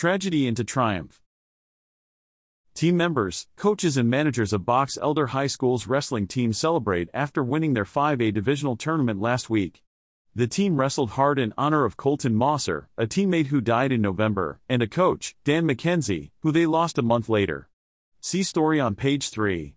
tragedy into triumph. Team members, coaches, and managers of Box Elder High School's wrestling team celebrate after winning their 5A divisional tournament last week. The team wrestled hard in honor of Colton Mosser, a teammate who died in November, and a coach, Dan McKenzie, who they lost a month later. See story on page 3.